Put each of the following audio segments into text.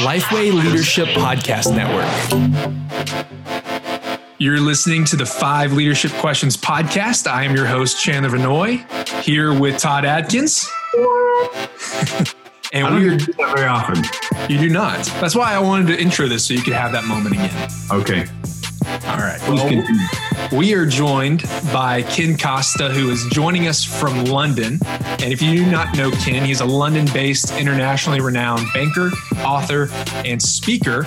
Lifeway Leadership Podcast Network. You're listening to the Five Leadership Questions podcast. I am your host, Chandler Vanoy, here with Todd Adkins. and we're do that very often. You do not. That's why I wanted to intro this so you could have that moment again. Okay. All right. Well, we are joined by Ken Costa, who is joining us from London. And if you do not know Ken, he's a London based, internationally renowned banker, author, and speaker.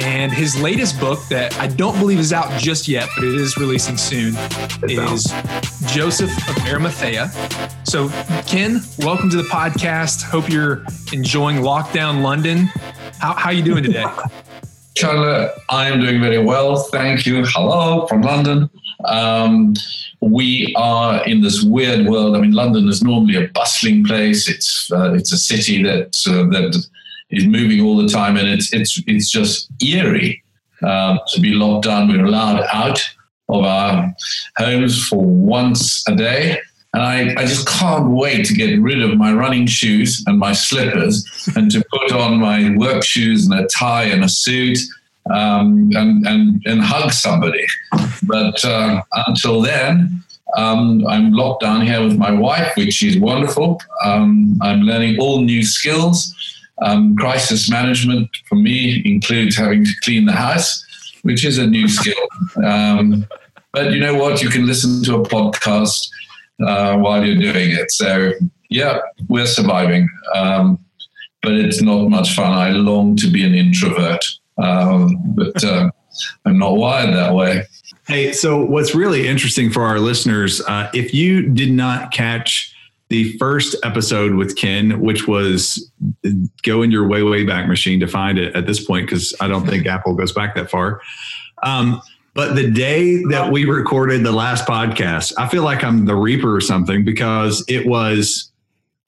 And his latest book, that I don't believe is out just yet, but it is releasing soon, is Joseph of Arimathea. So, Ken, welcome to the podcast. Hope you're enjoying lockdown London. How, how are you doing today? Chandler, I am doing very well. Thank you. Hello from London. Um, we are in this weird world. I mean, London is normally a bustling place. It's uh, it's a city that uh, that is moving all the time, and it's it's it's just eerie um, to be locked down. We're allowed out of our homes for once a day. And I, I just can't wait to get rid of my running shoes and my slippers and to put on my work shoes and a tie and a suit um, and, and, and hug somebody. But uh, until then, um, I'm locked down here with my wife, which is wonderful. Um, I'm learning all new skills. Um, crisis management for me includes having to clean the house, which is a new skill. Um, but you know what? You can listen to a podcast uh, while you're doing it. So yeah, we're surviving, um, but it's not much fun. I long to be an introvert, um, but uh, I'm not wired that way. Hey, so what's really interesting for our listeners, uh, if you did not catch the first episode with Ken, which was go in your way, way back machine to find it at this point, because I don't think Apple goes back that far. Um, but the day that we recorded the last podcast, I feel like I'm the Reaper or something because it was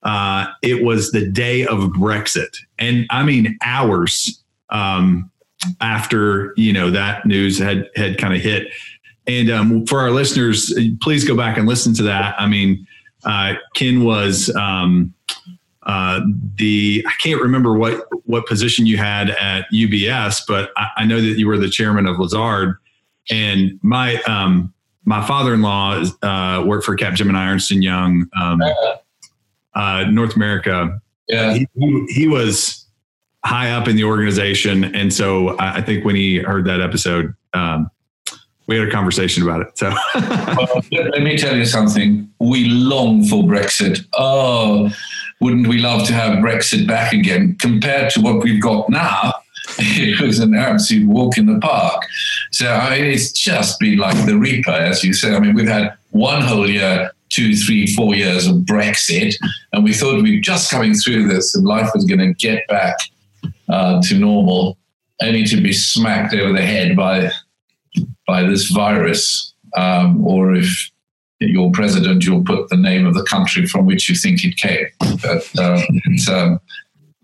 uh, it was the day of Brexit, and I mean hours um, after you know that news had had kind of hit. And um, for our listeners, please go back and listen to that. I mean, uh, Ken was um, uh, the I can't remember what what position you had at UBS, but I, I know that you were the chairman of Lazard and my um, my father-in-law uh, worked for Capgemini Ernst and Young, um, uh, North America. Yeah, he, he, he, was high up in the organization, and so I, I think when he heard that episode, um, we had a conversation about it. So, well, let me tell you something. We long for Brexit. Oh, wouldn't we love to have Brexit back again? Compared to what we've got now, it was an absolute walk in the park. So I mean, it's just been like the Reaper, as you say. I mean, we've had one whole year, two, three, four years of Brexit, and we thought we were just coming through this and life was going to get back uh, to normal, only to be smacked over the head by by this virus, um, or if your president, you'll put the name of the country from which you think it came. But uh, it's, um,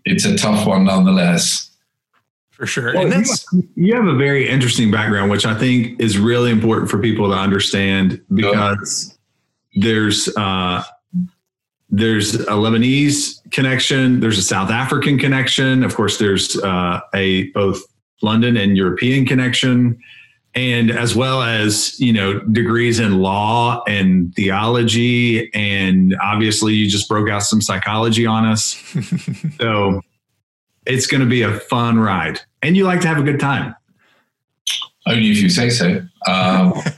it's a tough one nonetheless for sure. Well, and that's you have a very interesting background, which I think is really important for people to understand because there's uh, there's a Lebanese connection, there's a South African connection, of course, there's uh, a both London and European connection, and as well as you know degrees in law and theology, and obviously you just broke out some psychology on us, so it's going to be a fun ride, and you like to have a good time. Only if you say so. Um,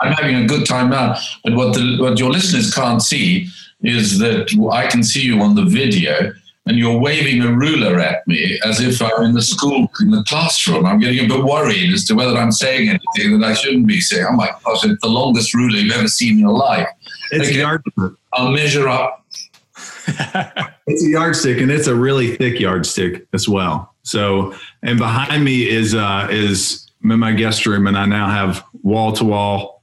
I'm having a good time now, but what the what your listeners can't see is that I can see you on the video, and you're waving a ruler at me as if I'm in the school in the classroom. I'm getting a bit worried as to whether I'm saying anything that I shouldn't be saying. Oh my gosh, it's the longest ruler you've ever seen in your life. It's okay. I'll measure up it's a yardstick, and it's a really thick yardstick as well. So, and behind me is uh, is my guest room, and I now have wall to wall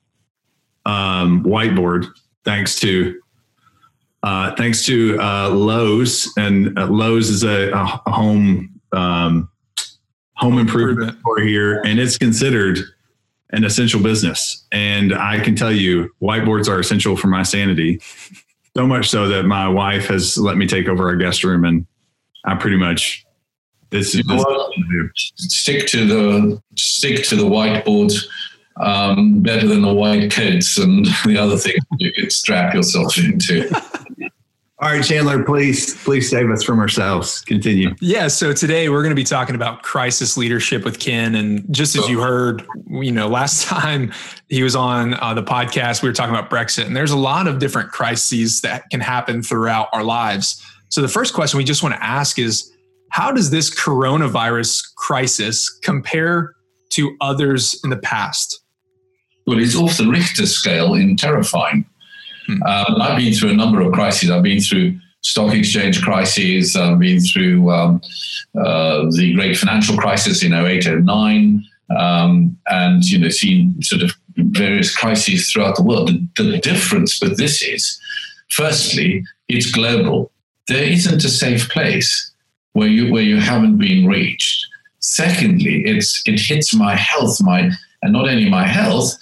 whiteboard thanks to uh, thanks to uh, Lowe's, and uh, Lowe's is a, a home um, home improvement store here, and it's considered an essential business. And I can tell you, whiteboards are essential for my sanity. So much so that my wife has let me take over our guest room and I pretty much this is stick to the stick to the whiteboard um, better than the white kids and the other things you could strap yourself into. All right, Chandler, please, please save us from ourselves. Continue. Yeah. So today we're going to be talking about crisis leadership with Ken. And just as you heard, you know, last time he was on uh, the podcast, we were talking about Brexit. And there's a lot of different crises that can happen throughout our lives. So the first question we just want to ask is how does this coronavirus crisis compare to others in the past? Well, it's off the Richter scale in terrifying. Hmm. Um, I've been through a number of crises. I've been through stock exchange crises. I've been through um, uh, the great financial crisis in 08, 09, um, and you know, seen sort of various crises throughout the world. The, the difference with this is, firstly, it's global. There isn't a safe place where you where you haven't been reached. Secondly, it's it hits my health, my and not only my health,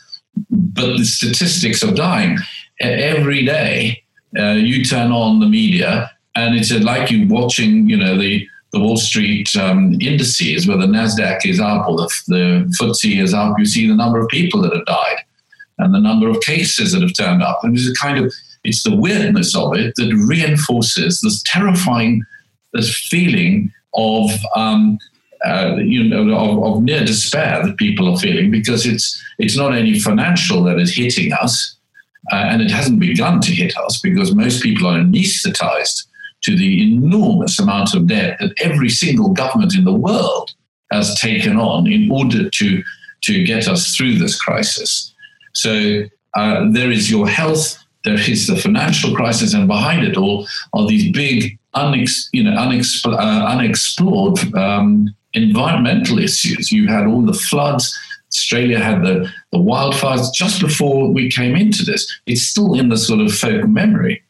but the statistics of dying every day uh, you turn on the media and it's like you watching, you know, the, the Wall Street um, indices where the NASDAQ is up or the, the FTSE is up, you see the number of people that have died and the number of cases that have turned up. And it's a kind of, it's the weirdness of it that reinforces this terrifying this feeling of, um, uh, you know, of, of near despair that people are feeling because it's, it's not only financial that is hitting us, uh, and it hasn't begun to hit us because most people are anesthetized to the enormous amount of debt that every single government in the world has taken on in order to, to get us through this crisis. So uh, there is your health, there is the financial crisis, and behind it all are these big, unex, you know, unexpl- uh, unexplored um, environmental issues. You had all the floods, Australia had the, the wildfires just before we came into this. It's still in the sort of folk memory.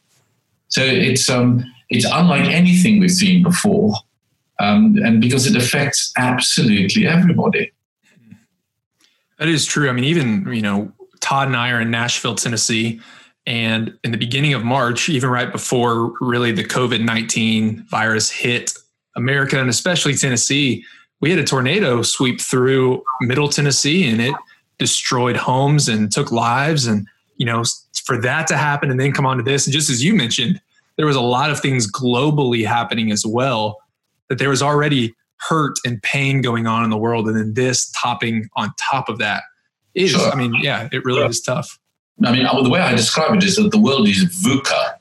So it's um, it's unlike anything we've seen before, um, and because it affects absolutely everybody. That is true. I mean, even you know, Todd and I are in Nashville, Tennessee, and in the beginning of March, even right before really the COVID nineteen virus hit America and especially Tennessee, we had a tornado sweep through middle Tennessee and it destroyed homes and took lives. And, you know, for that to happen and then come on to this, and just as you mentioned, there was a lot of things globally happening as well, that there was already hurt and pain going on in the world. And then this topping on top of that is, sure. I mean, yeah, it really is tough. I mean, the way I describe it is that the world is VUCA,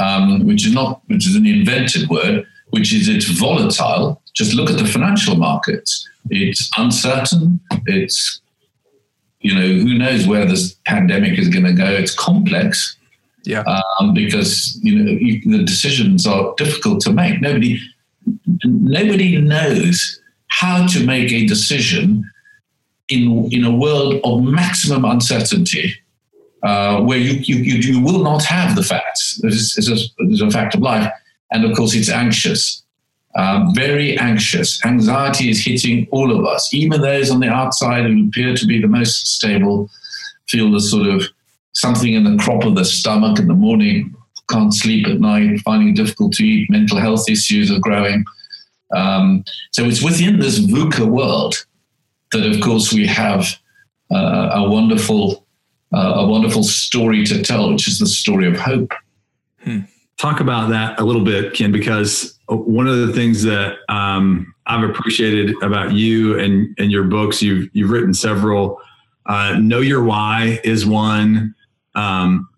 um, which is not, which is an invented word, which is it's volatile, just look at the financial markets. It's uncertain. It's, you know, who knows where this pandemic is going to go. It's complex. Yeah. Um, because, you know, you, the decisions are difficult to make. Nobody, nobody knows how to make a decision in, in a world of maximum uncertainty. Uh, where you, you, you, will not have the facts. It's, it's, a, it's a fact of life. And of course, it's anxious uh, very anxious. Anxiety is hitting all of us, even those on the outside who appear to be the most stable, feel the sort of something in the crop of the stomach in the morning, can't sleep at night, finding difficult to eat, mental health issues are growing. Um, so it's within this VUCA world that, of course, we have uh, a wonderful, uh, a wonderful story to tell, which is the story of hope. Hmm. Talk about that a little bit, Ken, because one of the things that um, I've appreciated about you and, and your books, you've, you've written several. Uh, know Your Why is one. Um,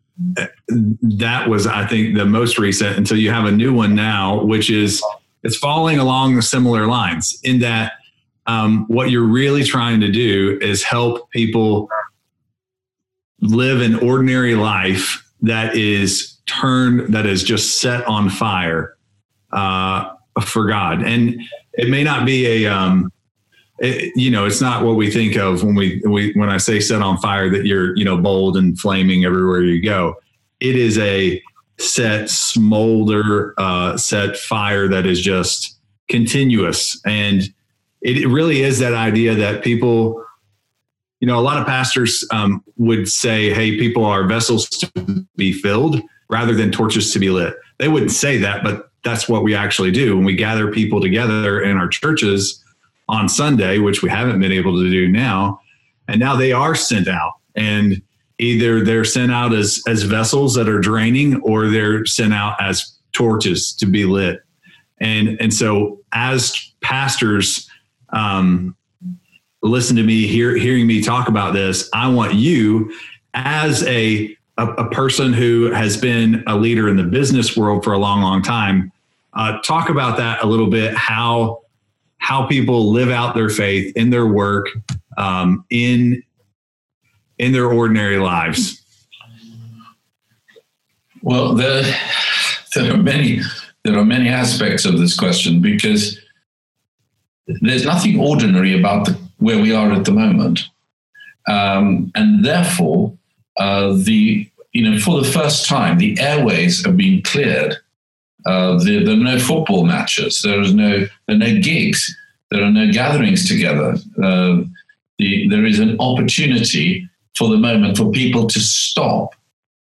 that was, I think, the most recent until you have a new one now, which is it's following along the similar lines in that um, what you're really trying to do is help people live an ordinary life that is turned, that is just set on fire uh, for God. And it may not be a, um, it, you know, it's not what we think of when we, we, when I say set on fire that you're, you know, bold and flaming everywhere you go. It is a set smolder, uh, set fire that is just continuous. And it really is that idea that people, you know, a lot of pastors um, would say, hey, people are vessels to be filled rather than torches to be lit. They wouldn't say that, but that's what we actually do when we gather people together in our churches on Sunday, which we haven't been able to do now. And now they are sent out and either they're sent out as, as vessels that are draining or they're sent out as torches to be lit. And, and so as pastors, um, listen to me, hear, hearing me talk about this, I want you as a, a, a, person who has been a leader in the business world for a long, long time, uh, talk about that a little bit, how, how people live out their faith in their work, um, in, in their ordinary lives. Well, there, there are many, there are many aspects of this question because there's nothing ordinary about the, where we are at the moment. Um, and therefore, uh, the you know for the first time, the airways have been cleared. Uh, there, there, are no football matches. There is no there are no gigs. There are no gatherings together. Uh, the, there is an opportunity for the moment for people to stop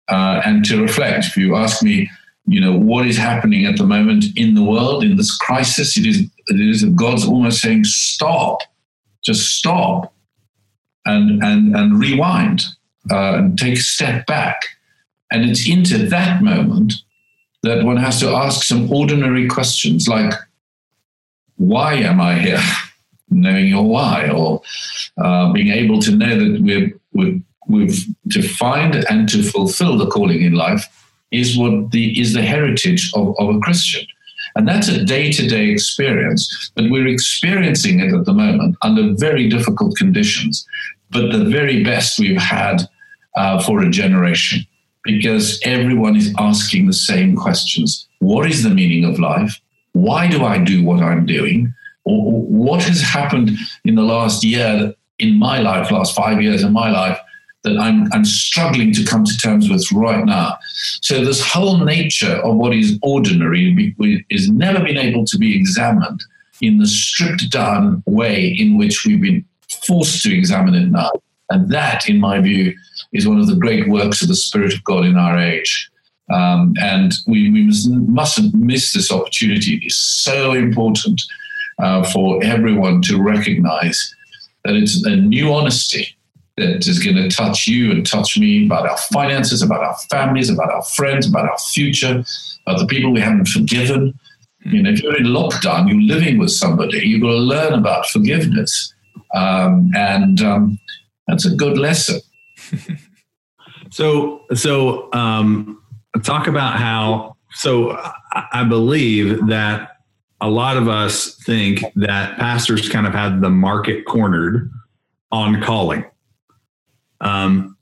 uh, and to reflect. If you ask me, you know what is happening at the moment in the world in this crisis, it is it is God's almost saying, stop, just stop, and and and rewind uh, and take a step back. And it's into that moment that one has to ask some ordinary questions like, why am I here? Knowing your why, or uh, being able to know that we're, we're, we've to find and to fulfill the calling in life is what the is the heritage of, of a Christian. And that's a day to day experience, but we're experiencing it at the moment under very difficult conditions, but the very best we've had uh, for a generation because everyone is asking the same questions. What is the meaning of life? Why do I do what I'm doing? Or what has happened in the last year in my life, last five years in my life, that I'm, I'm struggling to come to terms with right now. So, this whole nature of what is ordinary is never been able to be examined in the stripped down way in which we've been forced to examine it now. And that, in my view, is one of the great works of the Spirit of God in our age. Um, and we, we mustn't miss this opportunity. It's so important uh, for everyone to recognize that it's a new honesty that is going to touch you and touch me about our finances, about our families, about our friends, about our future, about the people we haven't forgiven. You know, if you're in lockdown, you're living with somebody, you've got to learn about forgiveness. Um, and um, that's a good lesson. so, so um, talk about how. So, I believe that a lot of us think that pastors kind of had the market cornered on calling. Um,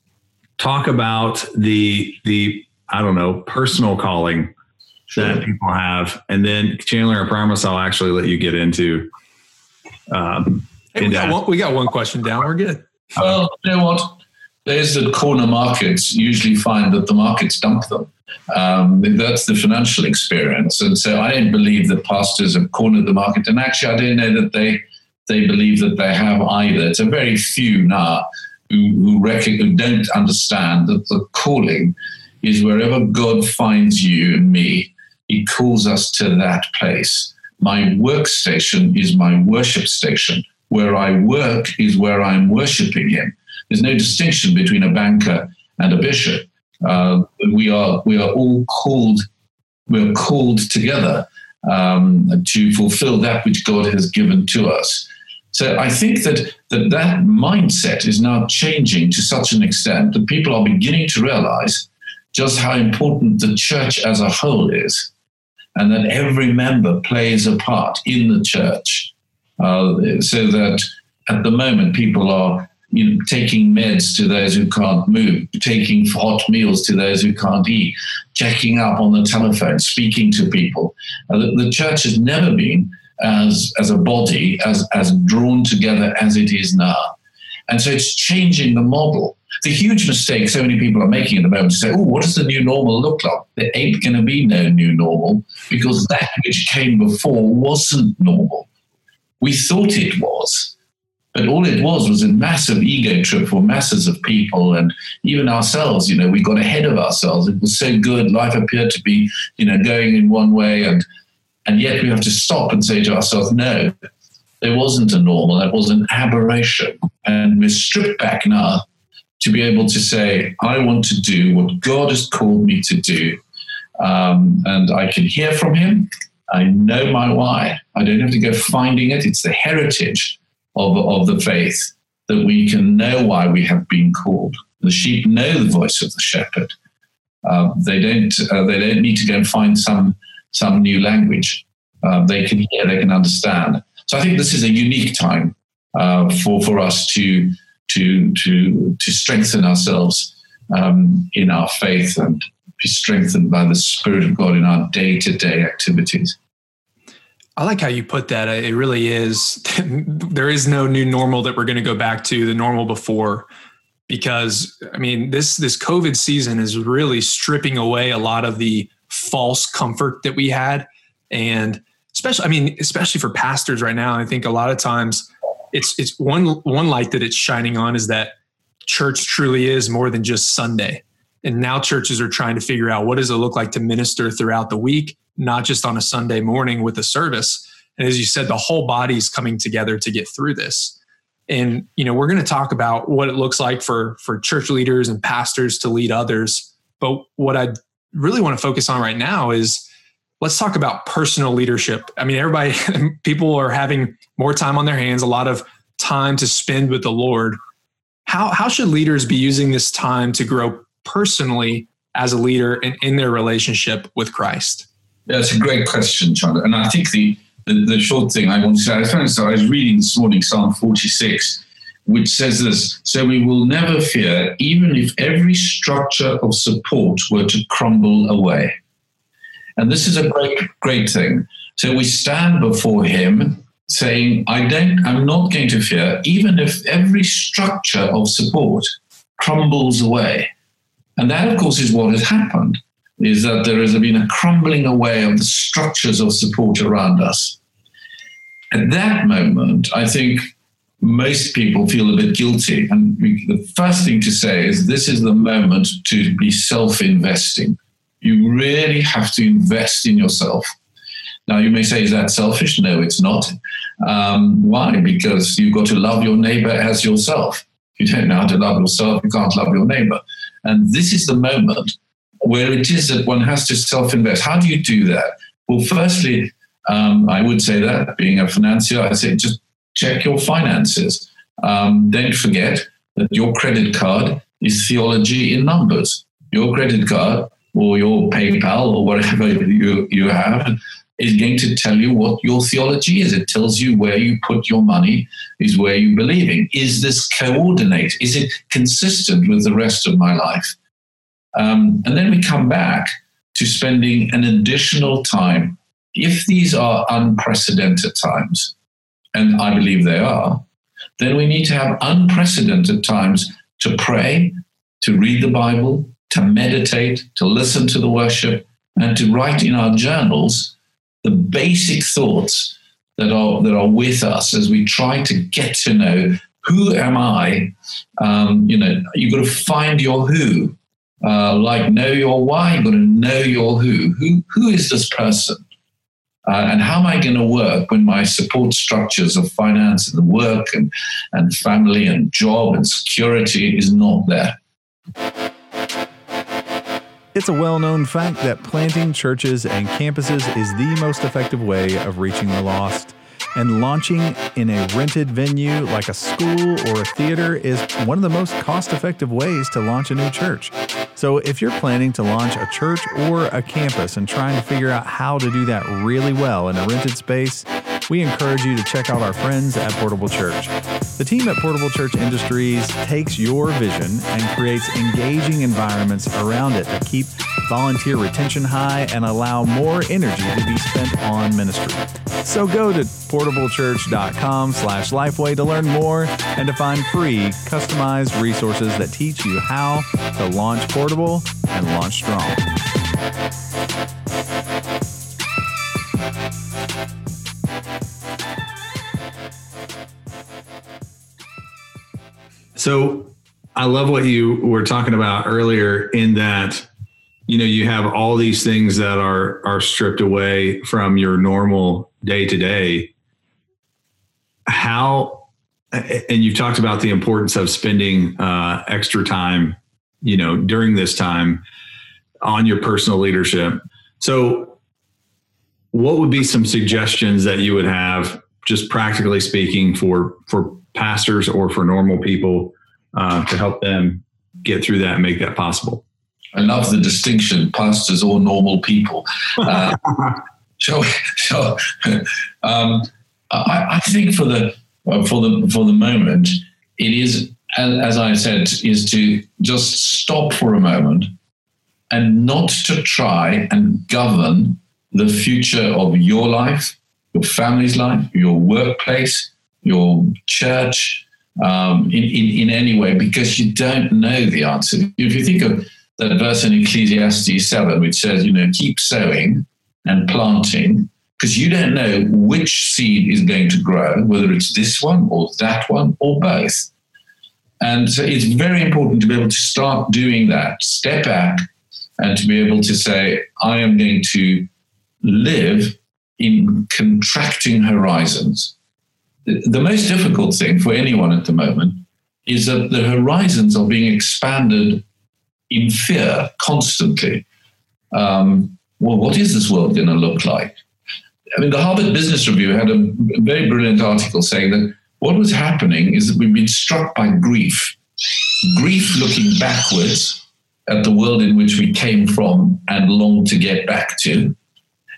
talk about the the I don't know personal calling sure. that people have, and then Chandler, I promise I'll actually let you get into. Um, hey, we, got one, we got one question down. We're good. Well, you know what? There's that corner markets usually find that the markets dump them. Um, that's the financial experience. And so I don't believe that pastors have cornered the market. And actually, I don't know that they they believe that they have either. It's a very few now who, who, who don't understand that the calling is wherever God finds you and me, He calls us to that place. My workstation is my worship station. Where I work is where I'm worshiping Him. There's no distinction between a banker and a bishop. Uh, we are we are all called we're called together um, to fulfill that which God has given to us. So I think that, that that mindset is now changing to such an extent that people are beginning to realize just how important the church as a whole is, and that every member plays a part in the church uh, so that at the moment people are you know, taking meds to those who can't move, taking hot meals to those who can't eat, checking up on the telephone, speaking to people. Uh, the, the, church has never been as, as a body as, as drawn together as it is now. And so it's changing the model. The huge mistake so many people are making at the moment is say, oh, what does the new normal look like? There ain't going to be no new normal because that which came before wasn't normal. We thought it was. But all it was was a massive ego trip for masses of people and even ourselves. You know, we got ahead of ourselves. It was so good. Life appeared to be, you know, going in one way. And, and yet we have to stop and say to ourselves, no, there wasn't a normal, that was an aberration. And we're stripped back now to be able to say, I want to do what God has called me to do. Um, and I can hear from Him. I know my why. I don't have to go finding it. It's the heritage of, of the faith that we can know why we have been called. The sheep know the voice of the shepherd. Uh, they don't. Uh, they don't need to go and find some some new language. Uh, they can hear. They can understand. So I think this is a unique time uh, for for us to to to to strengthen ourselves um, in our faith and be strengthened by the Spirit of God in our day to day activities. I like how you put that. Uh, it really is. there is no new normal that we're going to go back to the normal before, because I mean this this COVID season is really stripping away a lot of the false comfort that we had, and especially I mean especially for pastors right now. I think a lot of times it's it's one one light that it's shining on is that church truly is more than just Sunday. And now churches are trying to figure out what does it look like to minister throughout the week not just on a Sunday morning with a service. And as you said, the whole body's coming together to get through this. And you know, we're going to talk about what it looks like for for church leaders and pastors to lead others. But what I really want to focus on right now is let's talk about personal leadership. I mean, everybody people are having more time on their hands, a lot of time to spend with the Lord. How how should leaders be using this time to grow personally as a leader and in their relationship with Christ? It's a great question, John. And I think the, the, the short thing I want to say, I was, I was reading this morning Psalm 46, which says this So we will never fear, even if every structure of support were to crumble away. And this is a great, great thing. So we stand before Him saying, I don't, I'm not going to fear, even if every structure of support crumbles away. And that, of course, is what has happened is that there has been a crumbling away of the structures of support around us. At that moment, I think most people feel a bit guilty. And we, the first thing to say is this is the moment to be self investing. You really have to invest in yourself. Now, you may say, is that selfish? No, it's not. Um, why? Because you've got to love your neighbor as yourself. If you don't know how to love yourself, you can't love your neighbor. And this is the moment where it is that one has to self invest. How do you do that? Well, firstly, um, I would say that being a financier, I say just check your finances. Um, don't forget that your credit card is theology in numbers. Your credit card or your PayPal or whatever you, you have is going to tell you what your theology is. It tells you where you put your money, is where you're believing. Is this coordinate? Is it consistent with the rest of my life? Um, and then we come back to spending an additional time. If these are unprecedented times, and I believe they are, then we need to have unprecedented times to pray, to read the Bible, to meditate, to listen to the worship, and to write in our journals the basic thoughts that are that are with us as we try to get to know who am I. Um, you know, you've got to find your who uh, like know your why, you've got to know your who. Who, who is this person? Uh, and how am I going to work when my support structures of finance and work and, and family and job and security is not there? It's a well known fact that planting churches and campuses is the most effective way of reaching the lost. And launching in a rented venue like a school or a theater is one of the most cost effective ways to launch a new church. So, if you're planning to launch a church or a campus and trying to figure out how to do that really well in a rented space, we encourage you to check out our friends at Portable Church. The team at Portable Church Industries takes your vision and creates engaging environments around it that keep volunteer retention high and allow more energy to be spent on ministry. So go to portablechurch.com slash lifeway to learn more and to find free, customized resources that teach you how to launch portable and launch strong. So I love what you were talking about earlier in that you know you have all these things that are are stripped away from your normal day to day. How and you've talked about the importance of spending uh, extra time you know during this time on your personal leadership. So what would be some suggestions that you would have just practically speaking for for pastors or for normal people uh, to help them get through that and make that possible I love the distinction, pastors or normal people. Uh, so, so um, I, I, think for the uh, for the for the moment, it is as, as I said, is to just stop for a moment and not to try and govern the future of your life, your family's life, your workplace, your church, um, in, in, in any way, because you don't know the answer. If you think of that verse in Ecclesiastes 7, which says, you know, keep sowing and planting, because you don't know which seed is going to grow, whether it's this one or that one or both. And so it's very important to be able to start doing that, step back, and to be able to say, I am going to live in contracting horizons. The most difficult thing for anyone at the moment is that the horizons are being expanded in fear constantly. Um, well, what is this world going to look like? I mean, the Harvard Business Review had a very brilliant article saying that what was happening is that we've been struck by grief, grief looking backwards at the world in which we came from and long to get back to,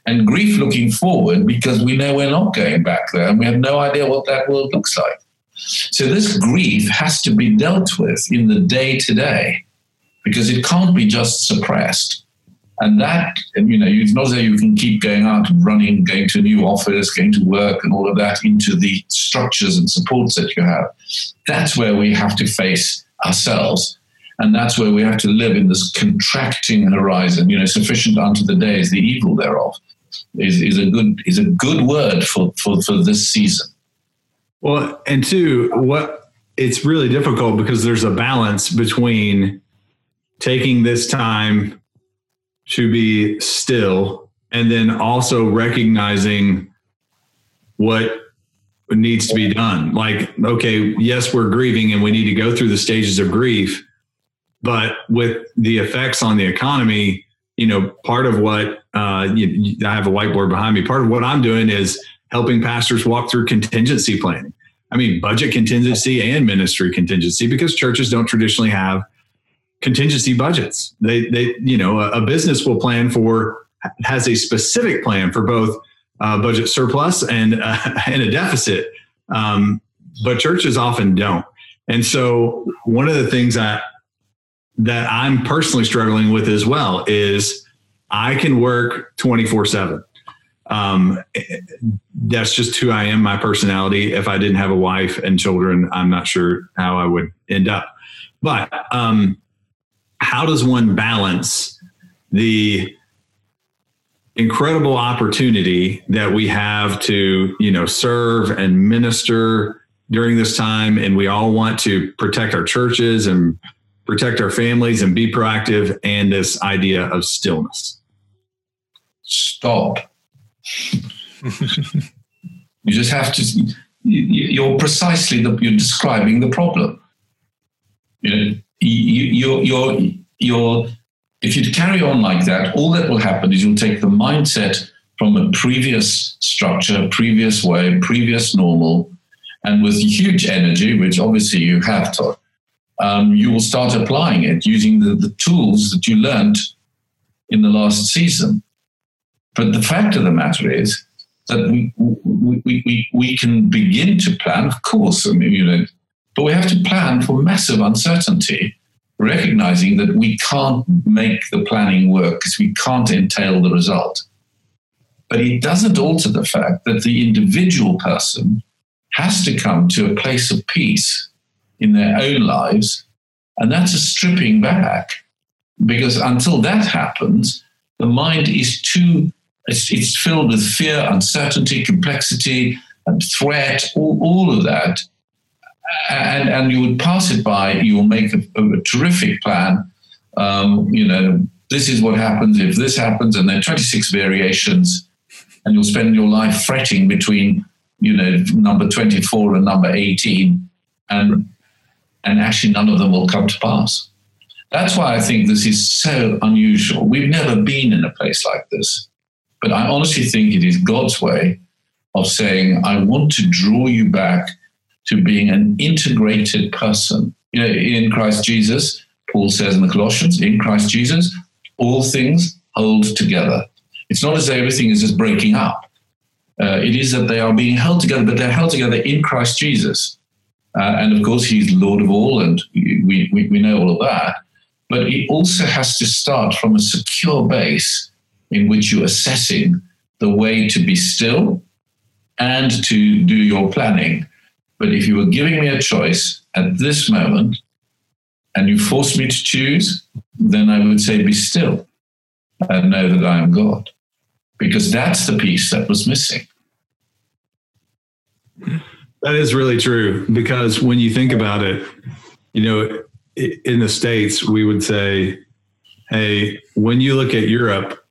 and grief looking forward because we know we're not going back there and we have no idea what that world looks like. So, this grief has to be dealt with in the day to day because it can't be just suppressed. And that, you know, it's not that you can keep going out and running, going to a new office, going to work, and all of that into the structures and supports that you have. That's where we have to face ourselves. And that's where we have to live in this contracting horizon. You know, sufficient unto the day is the evil thereof. Is, is a good is a good word for, for, for this season. Well, and two, what it's really difficult because there's a balance between taking this time to be still and then also recognizing what needs to be done. Like, okay, yes, we're grieving and we need to go through the stages of grief, but with the effects on the economy, you know, part of what uh, you, I have a whiteboard behind me. Part of what I'm doing is helping pastors walk through contingency planning. I mean, budget contingency and ministry contingency because churches don't traditionally have contingency budgets. They, they, you know, a, a business will plan for has a specific plan for both uh, budget surplus and uh, and a deficit, um, but churches often don't. And so, one of the things that that I'm personally struggling with as well is I can work 24 seven. Um, that's just who I am, my personality. If I didn't have a wife and children, I'm not sure how I would end up. But um, how does one balance the incredible opportunity that we have to you know serve and minister during this time and we all want to protect our churches and protect our families and be proactive and this idea of stillness. Stop. You just have to you're precisely the, you're describing the problem. You know you, you're, you're, if you carry on like that, all that will happen is you'll take the mindset from a previous structure, previous way, previous normal, and with huge energy, which obviously you have to, um, you will start applying it using the, the tools that you learned in the last season. But the fact of the matter is that we, we, we, we can begin to plan, of course, I mean, you know, but we have to plan for massive uncertainty, recognizing that we can't make the planning work because we can't entail the result. But it doesn't alter the fact that the individual person has to come to a place of peace in their own lives. And that's a stripping back because until that happens, the mind is too, it's, it's filled with fear, uncertainty, complexity, and threat, all, all of that and and you would pass it by. You will make a, a terrific plan. Um, you know, this is what happens if this happens, and there are 26 variations, and you'll spend your life fretting between you know number 24 and number 18, and and actually none of them will come to pass. That's why I think this is so unusual. We've never been in a place like this. But I honestly think it is God's way of saying, I want to draw you back to being an integrated person. You know, in Christ Jesus, Paul says in the Colossians, in Christ Jesus, all things hold together. It's not as though everything is just breaking up. Uh, it is that they are being held together, but they're held together in Christ Jesus. Uh, and of course, He's Lord of all, and we, we, we know all of that but it also has to start from a secure base in which you're assessing the way to be still and to do your planning. But if you were giving me a choice at this moment and you forced me to choose, then I would say, be still and know that I am God. Because that's the piece that was missing. That is really true. Because when you think about it, you know, in the states we would say hey when you look at europe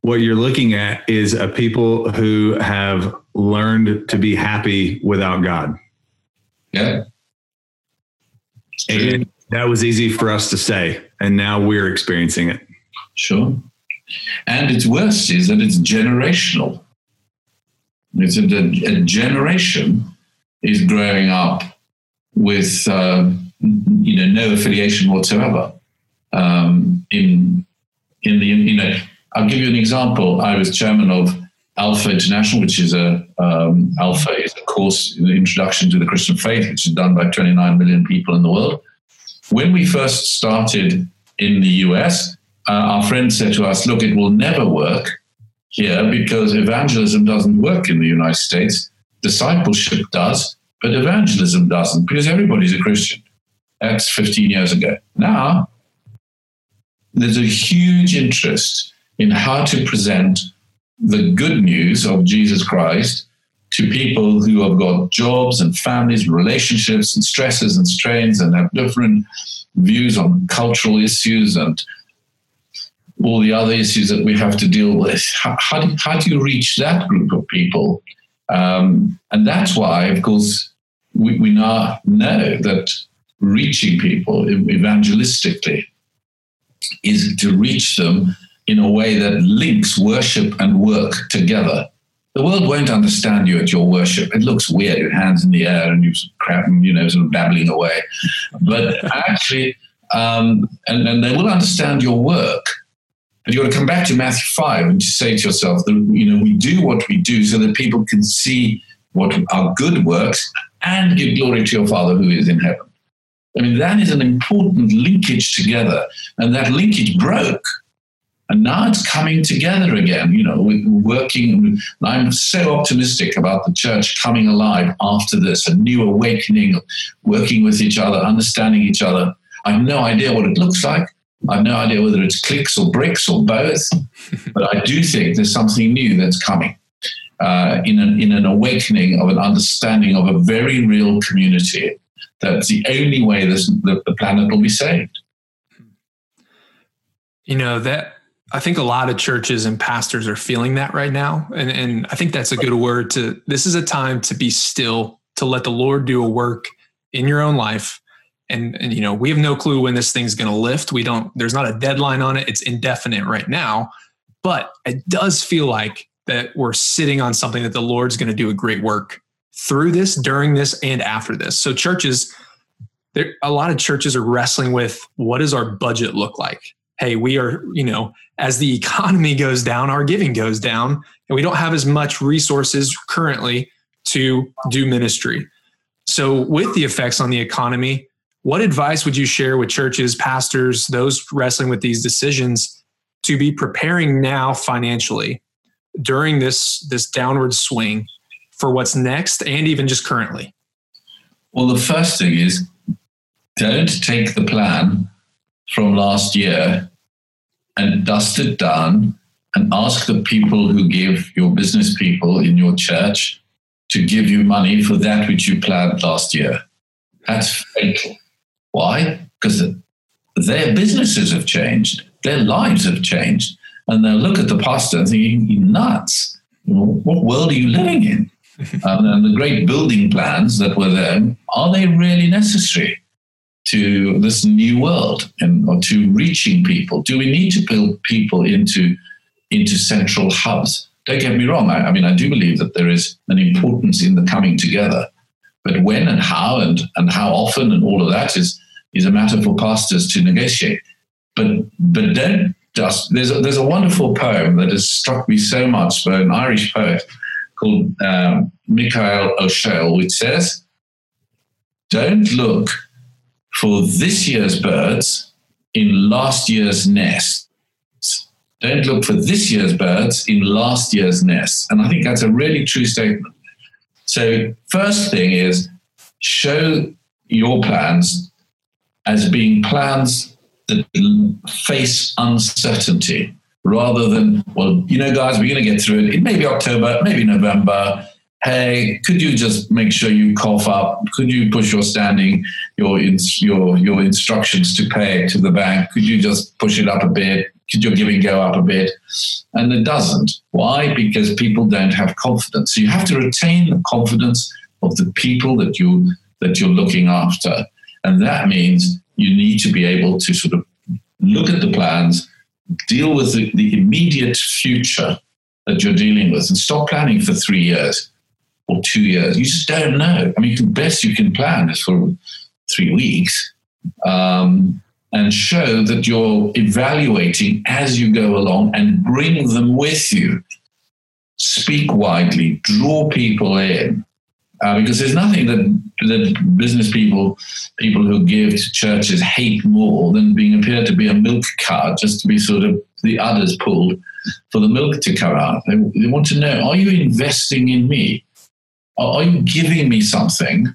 what you're looking at is a people who have learned to be happy without god. Yeah. And that was easy for us to say and now we're experiencing it. Sure. And its worst is that it's generational it's a, a generation is growing up with uh, you know, no affiliation whatsoever. Um, in in the you know, I'll give you an example. I was chairman of Alpha International, which is a um, Alpha is a course the introduction to the Christian faith, which is done by 29 million people in the world. When we first started in the US, uh, our friend said to us, "Look, it will never work here because evangelism doesn't work in the United States. Discipleship does, but evangelism doesn't because everybody's a Christian." That's 15 years ago. Now, there's a huge interest in how to present the good news of Jesus Christ to people who have got jobs and families, relationships and stresses and strains and have different views on cultural issues and all the other issues that we have to deal with. How, how, do, how do you reach that group of people? Um, and that's why, of course, we, we now know that reaching people evangelistically is to reach them in a way that links worship and work together. The world won't understand you at your worship. It looks weird, your hands in the air and you crap, you know, sort of babbling away. But actually, um, and, and they will understand your work. But you've got to come back to Matthew 5 and just say to yourself that, you know, we do what we do so that people can see what our good works and give glory to your Father who is in heaven. I mean, that is an important linkage together. And that linkage broke. And now it's coming together again, you know, working. I'm so optimistic about the church coming alive after this, a new awakening, working with each other, understanding each other. I have no idea what it looks like. I have no idea whether it's clicks or bricks or both, but I do think there's something new that's coming uh, in, an, in an awakening of an understanding of a very real community that's the only way this, the, the planet will be saved. You know, that I think a lot of churches and pastors are feeling that right now. And, and I think that's a good word to this is a time to be still, to let the Lord do a work in your own life. And, and you know, we have no clue when this thing's going to lift. We don't, there's not a deadline on it. It's indefinite right now. But it does feel like that we're sitting on something that the Lord's going to do a great work through this, during this, and after this. So churches, there a lot of churches are wrestling with what does our budget look like? Hey, we are, you know, as the economy goes down, our giving goes down, and we don't have as much resources currently to do ministry. So, with the effects on the economy, what advice would you share with churches, pastors, those wrestling with these decisions to be preparing now financially during this this downward swing for what's next and even just currently? Well, the first thing is don't take the plan from last year and dust it down and ask the people who give your business people in your church to give you money for that which you planned last year. That's fatal. Why? Because their businesses have changed, their lives have changed. And they'll look at the pastor and think, you're nuts. What world are you living in? um, and the great building plans that were there, are they really necessary to this new world and or to reaching people? Do we need to build people into, into central hubs? Don't get me wrong. I, I mean, I do believe that there is an importance in the coming together, but when and how and, and how often and all of that is, is a matter for pastors to negotiate. But, but don't just, there's a, there's a wonderful poem that has struck me so much by an Irish poet called um, Michael O'Shea, which says, Don't look for this year's birds in last year's nests. Don't look for this year's birds in last year's nests. And I think that's a really true statement. So, first thing is show your plans as being plans that face uncertainty rather than, well, you know, guys, we're going to get through it. It may be October, maybe November. Hey, could you just make sure you cough up? Could you push your standing, your your your instructions to pay to the bank? Could you just push it up a bit? Your giving go up a bit? And it doesn't. Why? Because people don't have confidence. So you have to retain the confidence of the people that you that you're looking after, and that means you need to be able to sort of look at the plans deal with the, the immediate future that you're dealing with and stop planning for three years or two years. You just don't know. I mean, the best you can plan is for three weeks um, and show that you're evaluating as you go along and bring them with you. Speak widely, draw people in. Uh, because there's nothing that, that business people, people who give to churches hate more than being appeared to be a milk cart just to be sort of the others pulled for the milk to come out. They, they want to know, are you investing in me? Are, are you giving me something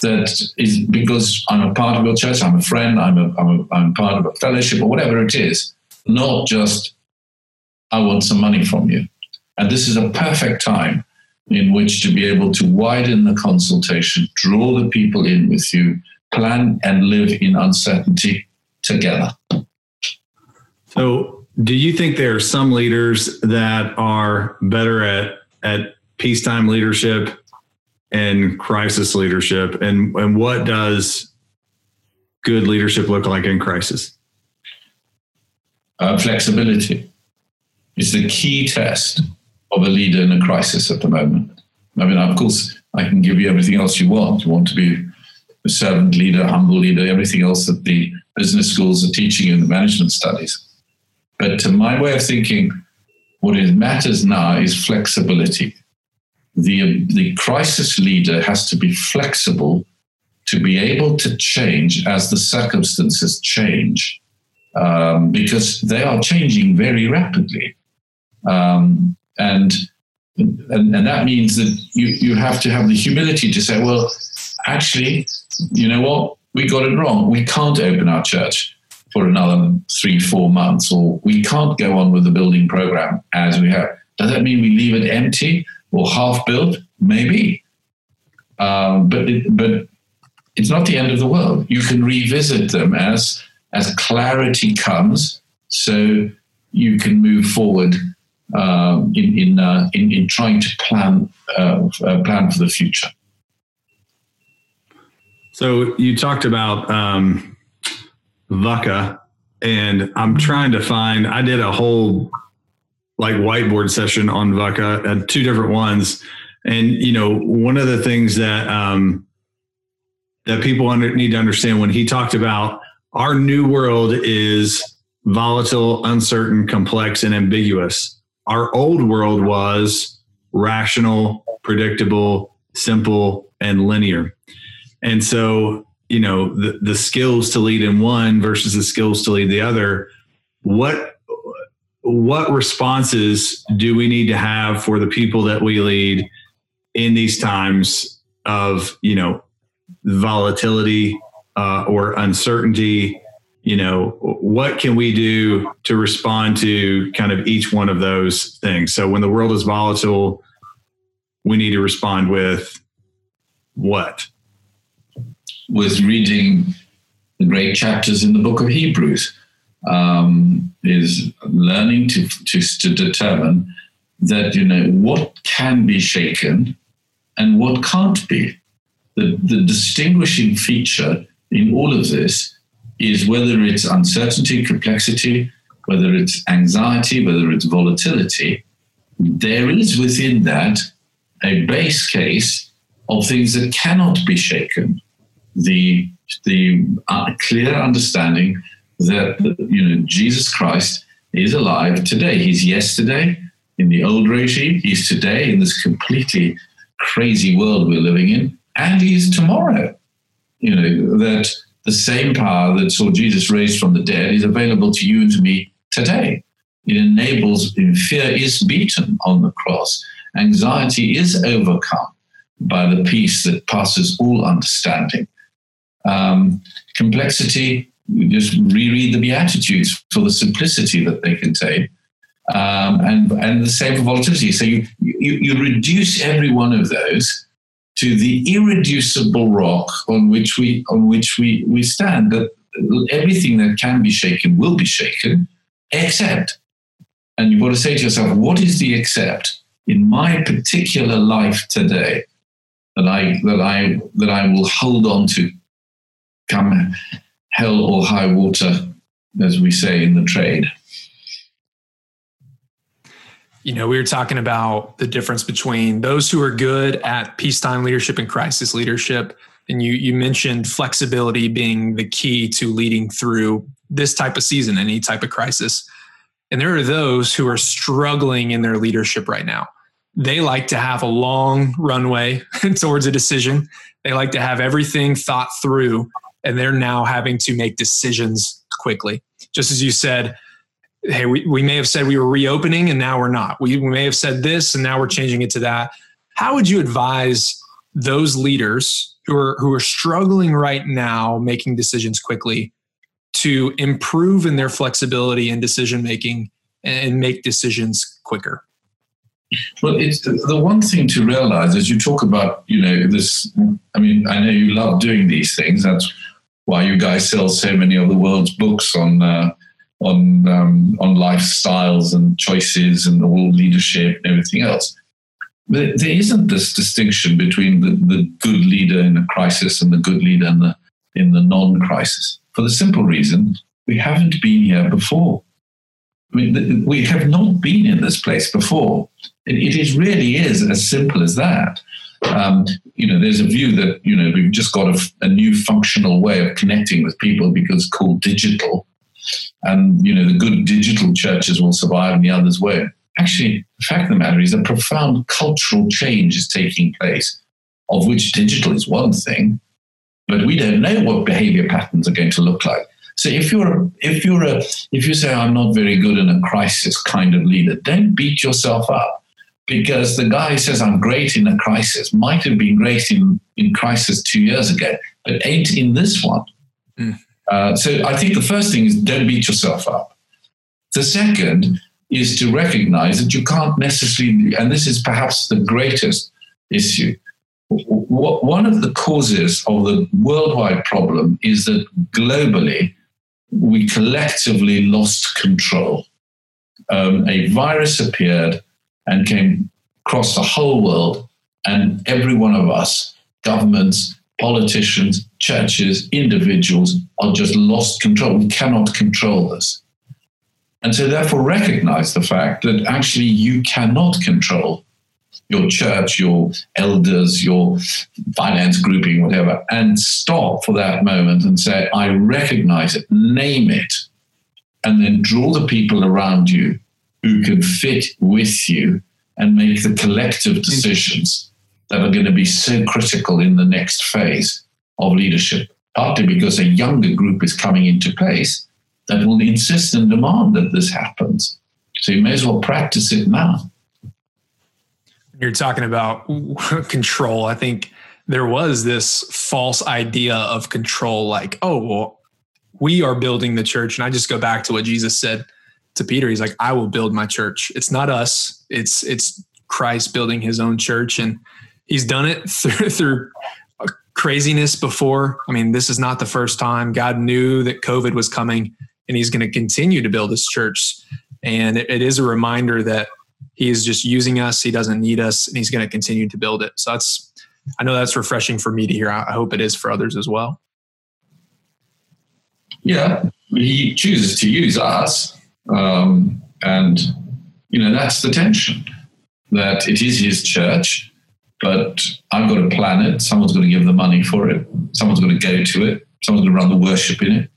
that is because I'm a part of your church, I'm a friend, I'm a, I'm a, I'm part of a fellowship or whatever it is, not just I want some money from you. And this is a perfect time in which to be able to widen the consultation, draw the people in with you, plan and live in uncertainty together. So, do you think there are some leaders that are better at at peacetime leadership and crisis leadership, and and what does good leadership look like in crisis? Uh, flexibility is the key test of a leader in a crisis at the moment. I mean, of course, I can give you everything else you want. You want to be a servant leader, humble leader, everything else that the business schools are teaching in the management studies. But to my way of thinking, what matters now is flexibility. The, the crisis leader has to be flexible to be able to change as the circumstances change, um, because they are changing very rapidly. Um, and, and and that means that you you have to have the humility to say, well, actually, you know what, we got it wrong. We can't open our church for another three, four months, or we can't go on with the building program as we have. Does that mean we leave it empty or half built? Maybe, um, but it, but it's not the end of the world. You can revisit them as as clarity comes, so you can move forward um, in in, uh, in, in trying to plan uh, uh, plan for the future. So you talked about um, and I'm trying to find. I did a whole like whiteboard session on VUCA, uh, two different ones, and you know one of the things that um, that people under, need to understand when he talked about our new world is volatile, uncertain, complex, and ambiguous our old world was rational, predictable, simple, and linear. And so, you know, the, the skills to lead in one versus the skills to lead the other, what what responses do we need to have for the people that we lead in these times of, you know, volatility uh, or uncertainty? You know what can we do to respond to kind of each one of those things? So when the world is volatile we need to respond with what? With reading the great chapters in the book of Hebrews, um, is learning to, to, to determine that, you know, what can be shaken and what can't be. The, the distinguishing feature in all of this is whether it's uncertainty, complexity, whether it's anxiety, whether it's volatility, there is within that a base case of things that cannot be shaken. The, the uh, clear understanding that you know Jesus Christ is alive today. He's yesterday in the old regime. He's today in this completely crazy world we're living in, and he's tomorrow. You know that the same power that saw Jesus raised from the dead is available to you and to me today. It enables, fear is beaten on the cross. Anxiety is overcome by the peace that passes all understanding. Um, complexity, just reread the Beatitudes for the simplicity that they contain. Um, and, and the same for volatility. So you, you, you reduce every one of those to the irreducible rock on which we on which we, we stand. That everything that can be shaken will be shaken, except. And you've got to say to yourself, what is the except in my particular life today that I that I that I will hold on to come hell or high water, as we say in the trade. you know, we were talking about the difference between those who are good at peacetime leadership and crisis leadership. And you you mentioned flexibility being the key to leading through this type of season, any type of crisis. And there are those who are struggling in their leadership right now. They like to have a long runway towards a decision. They like to have everything thought through, and they're now having to make decisions quickly. Just as you said, hey, we, we may have said we were reopening and now we're not. We, we may have said this and now we're changing it to that. How would you advise those leaders who are who are struggling right now making decisions quickly to improve in their flexibility and decision making and make decisions quicker? Well, it's the one thing to realize as you talk about, you know, this. I mean, I know you love doing these things. That's why you guys sell so many of the world's books on uh, on um, on lifestyles and choices and all leadership and everything else. But there isn't this distinction between the, the good leader in a crisis and the good leader in the in the non-crisis. For the simple reason we haven't been here before. I mean, we have not been in this place before. It, it is really is as simple as that. Um, you know, there's a view that you know we've just got a, a new functional way of connecting with people because called digital and you know the good digital churches will survive and the others won't. Actually, the fact of the matter is a profound cultural change is taking place, of which digital is one thing, but we don't know what behavior patterns are going to look like. So if you're if you're a if you say I'm not very good in a crisis kind of leader, don't beat yourself up because the guy who says I'm great in a crisis might have been great in in crisis two years ago, but ain't in this one. Mm. Uh, so I think the first thing is don't beat yourself up. The second is to recognize that you can't necessarily, and this is perhaps the greatest issue. One of the causes of the worldwide problem is that globally we collectively lost control. Um, a virus appeared and came across the whole world, and every one of us, governments, politicians, churches, individuals are just lost control. We cannot control this. And so, therefore, recognize the fact that actually you cannot control your church, your elders, your finance grouping, whatever, and stop for that moment and say, I recognize it, name it, and then draw the people around you who can fit with you and make the collective decisions that are going to be so critical in the next phase of leadership, partly because a younger group is coming into place that will insist and demand that this happens. So you may as well practice it now. You're talking about control. I think there was this false idea of control like, oh, well, we are building the church. And I just go back to what Jesus said to Peter. He's like, I will build my church. It's not us. It's it's Christ building his own church. And he's done it through, through craziness before. I mean, this is not the first time. God knew that COVID was coming and he's going to continue to build his church. And it, it is a reminder that he is just using us. He doesn't need us and he's going to continue to build it. So that's, I know that's refreshing for me to hear. I hope it is for others as well. Yeah, he chooses to use us. Um, and, you know, that's the tension that it is his church, but I've got to plan it. Someone's got to give the money for it. Someone's got to go to it. Someone's going to run the worship in it.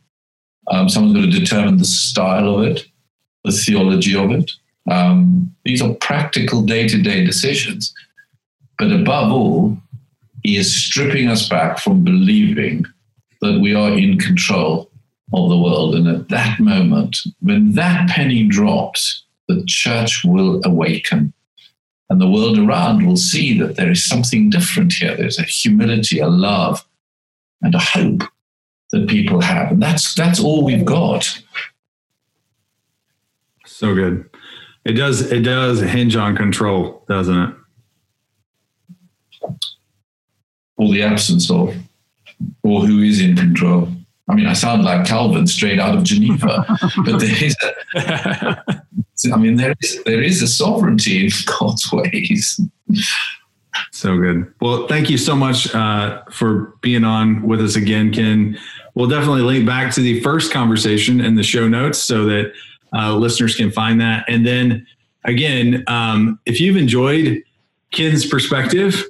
Um, someone's going to determine the style of it, the theology of it. Um, these are practical day to day decisions. But above all, he is stripping us back from believing that we are in control of the world. And at that moment, when that penny drops, the church will awaken. And the world around will see that there is something different here. There's a humility, a love, and a hope that people have. And that's that's all we've got. So good. It does it does hinge on control, doesn't it? Or the absence of, or who is in control. I mean, I sound like Calvin straight out of Geneva, but there is a, I mean, there is there is a sovereignty in God's ways. So good. Well, thank you so much uh, for being on with us again, Ken. We'll definitely link back to the first conversation in the show notes so that uh, listeners can find that. And then again, um, if you've enjoyed Ken's perspective,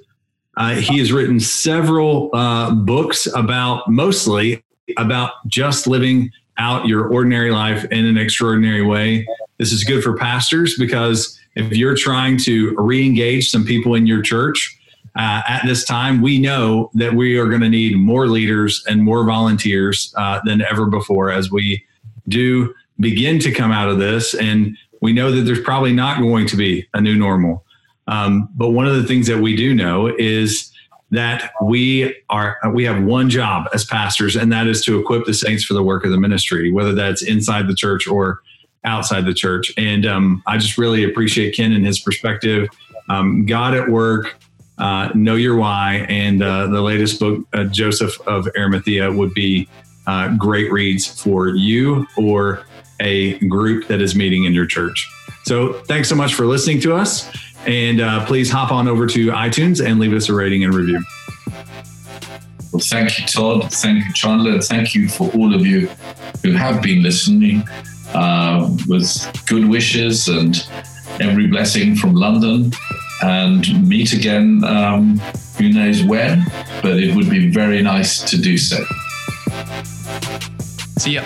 uh, he has written several uh, books about mostly about just living out your ordinary life in an extraordinary way. This is good for pastors because if you're trying to re-engage some people in your church uh, at this time, we know that we are going to need more leaders and more volunteers uh, than ever before as we do begin to come out of this. And we know that there's probably not going to be a new normal. Um, but one of the things that we do know is that we are we have one job as pastors, and that is to equip the saints for the work of the ministry, whether that's inside the church or outside the church. And um, I just really appreciate Ken and his perspective. Um, God at work, uh, know your why, and uh, the latest book, uh, Joseph of Arimathea, would be uh, great reads for you or a group that is meeting in your church. So thanks so much for listening to us. And uh, please hop on over to iTunes and leave us a rating and review. Well, thank you, Todd. Thank you, Chandler. Thank you for all of you who have been listening uh, with good wishes and every blessing from London. And meet again, um, who knows when, but it would be very nice to do so. See ya.